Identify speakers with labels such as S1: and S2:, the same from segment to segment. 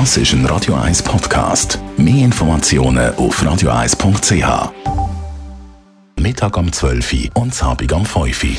S1: Das ist ein Radio 1 Podcast. Mehr Informationen auf radio1.ch. Mittag um 12 Uhr und Abend um 5 Uhr.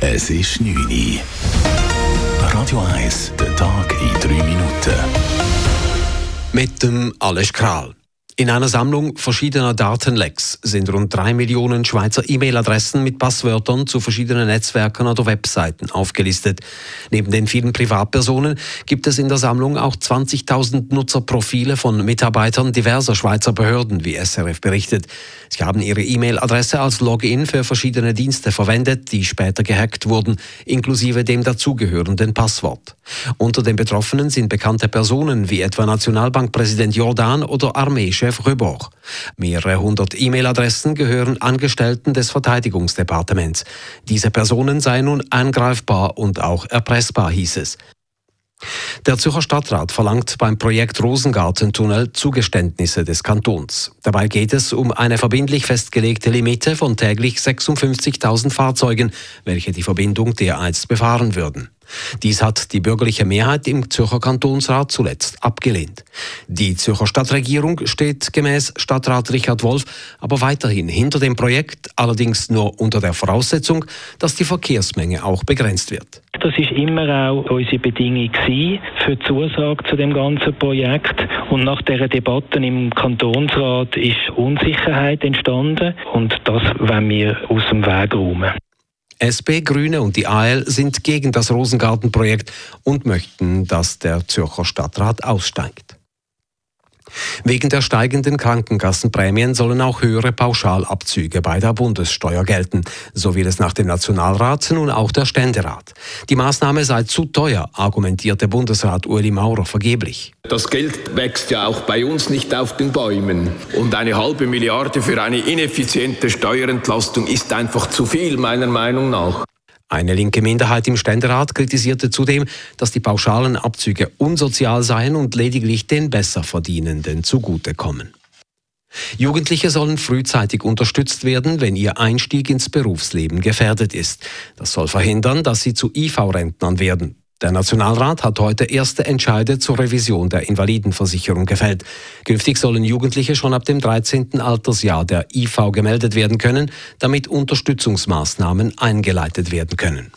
S1: Es ist 9 Uhr. Radio 1, der Tag in 3 Minuten.
S2: Mit dem Alles Kral. In einer Sammlung verschiedener Datenlecks sind rund drei Millionen Schweizer E-Mail-Adressen mit Passwörtern zu verschiedenen Netzwerken oder Webseiten aufgelistet. Neben den vielen Privatpersonen gibt es in der Sammlung auch 20.000 Nutzerprofile von Mitarbeitern diverser Schweizer Behörden, wie SRF berichtet. Sie haben ihre E-Mail-Adresse als Login für verschiedene Dienste verwendet, die später gehackt wurden, inklusive dem dazugehörenden Passwort. Unter den Betroffenen sind bekannte Personen wie etwa Nationalbankpräsident Jordan oder Armeechef Chef Röboch. Mehrere hundert E-Mail-Adressen gehören Angestellten des Verteidigungsdepartements. Diese Personen seien nun angreifbar und auch erpressbar, hieß es. Der Zürcher Stadtrat verlangt beim Projekt Rosengartentunnel Zugeständnisse des Kantons. Dabei geht es um eine verbindlich festgelegte Limite von täglich 56.000 Fahrzeugen, welche die Verbindung dereinst befahren würden. Dies hat die bürgerliche Mehrheit im Zürcher Kantonsrat zuletzt abgelehnt. Die Zürcher Stadtregierung steht gemäß Stadtrat Richard Wolf aber weiterhin hinter dem Projekt, allerdings nur unter der Voraussetzung, dass die Verkehrsmenge auch begrenzt wird.
S3: Das ist immer auch unsere Bedingung für die Zusage zu dem ganzen Projekt. Und nach der Debatte im Kantonsrat ist Unsicherheit entstanden und das wollen wir aus dem Weg räumen.
S2: SP, Grüne und die AL sind gegen das Rosengartenprojekt und möchten, dass der Zürcher Stadtrat aussteigt. Wegen der steigenden Krankenkassenprämien sollen auch höhere Pauschalabzüge bei der Bundessteuer gelten. So will es nach dem Nationalrat nun auch der Ständerat. Die Maßnahme sei zu teuer, argumentierte Bundesrat Ueli Maurer vergeblich.
S4: Das Geld wächst ja auch bei uns nicht auf den Bäumen. Und eine halbe Milliarde für eine ineffiziente Steuerentlastung ist einfach zu viel, meiner Meinung nach.
S2: Eine linke Minderheit im Ständerat kritisierte zudem, dass die pauschalen Abzüge unsozial seien und lediglich den Besserverdienenden zugutekommen. Jugendliche sollen frühzeitig unterstützt werden, wenn ihr Einstieg ins Berufsleben gefährdet ist. Das soll verhindern, dass sie zu IV-Rentnern werden. Der Nationalrat hat heute erste Entscheide zur Revision der Invalidenversicherung gefällt. Künftig sollen Jugendliche schon ab dem 13. Altersjahr der IV gemeldet werden können, damit Unterstützungsmaßnahmen eingeleitet werden können.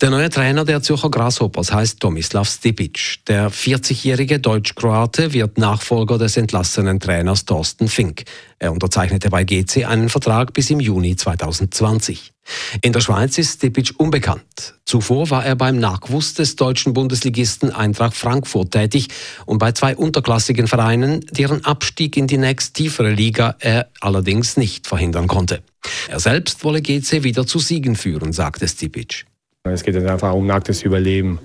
S2: Der neue Trainer der Zürcher Grasshoppers heißt Tomislav Stipic. Der 40-jährige Deutsch-Kroate wird Nachfolger des entlassenen Trainers Thorsten Fink. Er unterzeichnete bei GC einen Vertrag bis im Juni 2020. In der Schweiz ist Stipic unbekannt. Zuvor war er beim Nachwuchs des deutschen Bundesligisten Eintracht Frankfurt tätig und bei zwei unterklassigen Vereinen, deren Abstieg in die nächst tiefere Liga er allerdings nicht verhindern konnte. Er selbst wolle GC wieder zu Siegen führen, sagte Stipic.
S5: Es geht einfach um nacktes Überleben,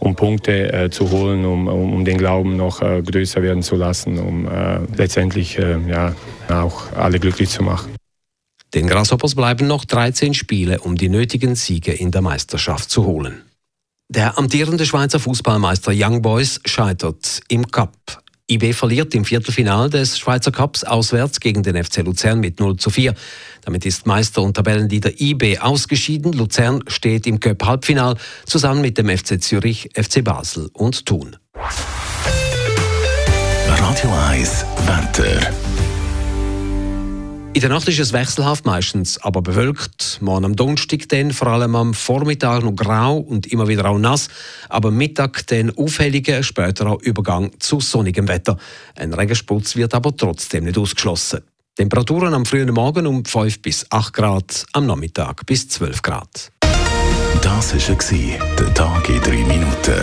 S5: um Punkte äh, zu holen, um, um, um, den Glauben noch äh, größer werden zu lassen, um äh, letztendlich äh, ja, auch alle glücklich zu machen.
S2: Den Grasshoppers bleiben noch 13 Spiele, um die nötigen Siege in der Meisterschaft zu holen. Der amtierende Schweizer Fußballmeister Young Boys scheitert im Cup. IB verliert im Viertelfinal des Schweizer Cups auswärts gegen den FC Luzern mit 0 zu 4. Damit ist Meister und Tabellenleader IB ausgeschieden. Luzern steht im Cup-Halbfinal zusammen mit dem FC Zürich, FC Basel und Thun.
S1: Radio 1 Wetter.
S2: In der Nacht ist es wechselhaft, meistens aber bewölkt. Morgen am Donnerstag dann vor allem am Vormittag noch grau und immer wieder auch nass. Aber Mittag dann auffälliger, später auch Übergang zu sonnigem Wetter. Ein Regensputz wird aber trotzdem nicht ausgeschlossen. Temperaturen am frühen Morgen um 5 bis 8 Grad, am Nachmittag bis 12 Grad.
S1: Das war der Tag in 3 Minuten.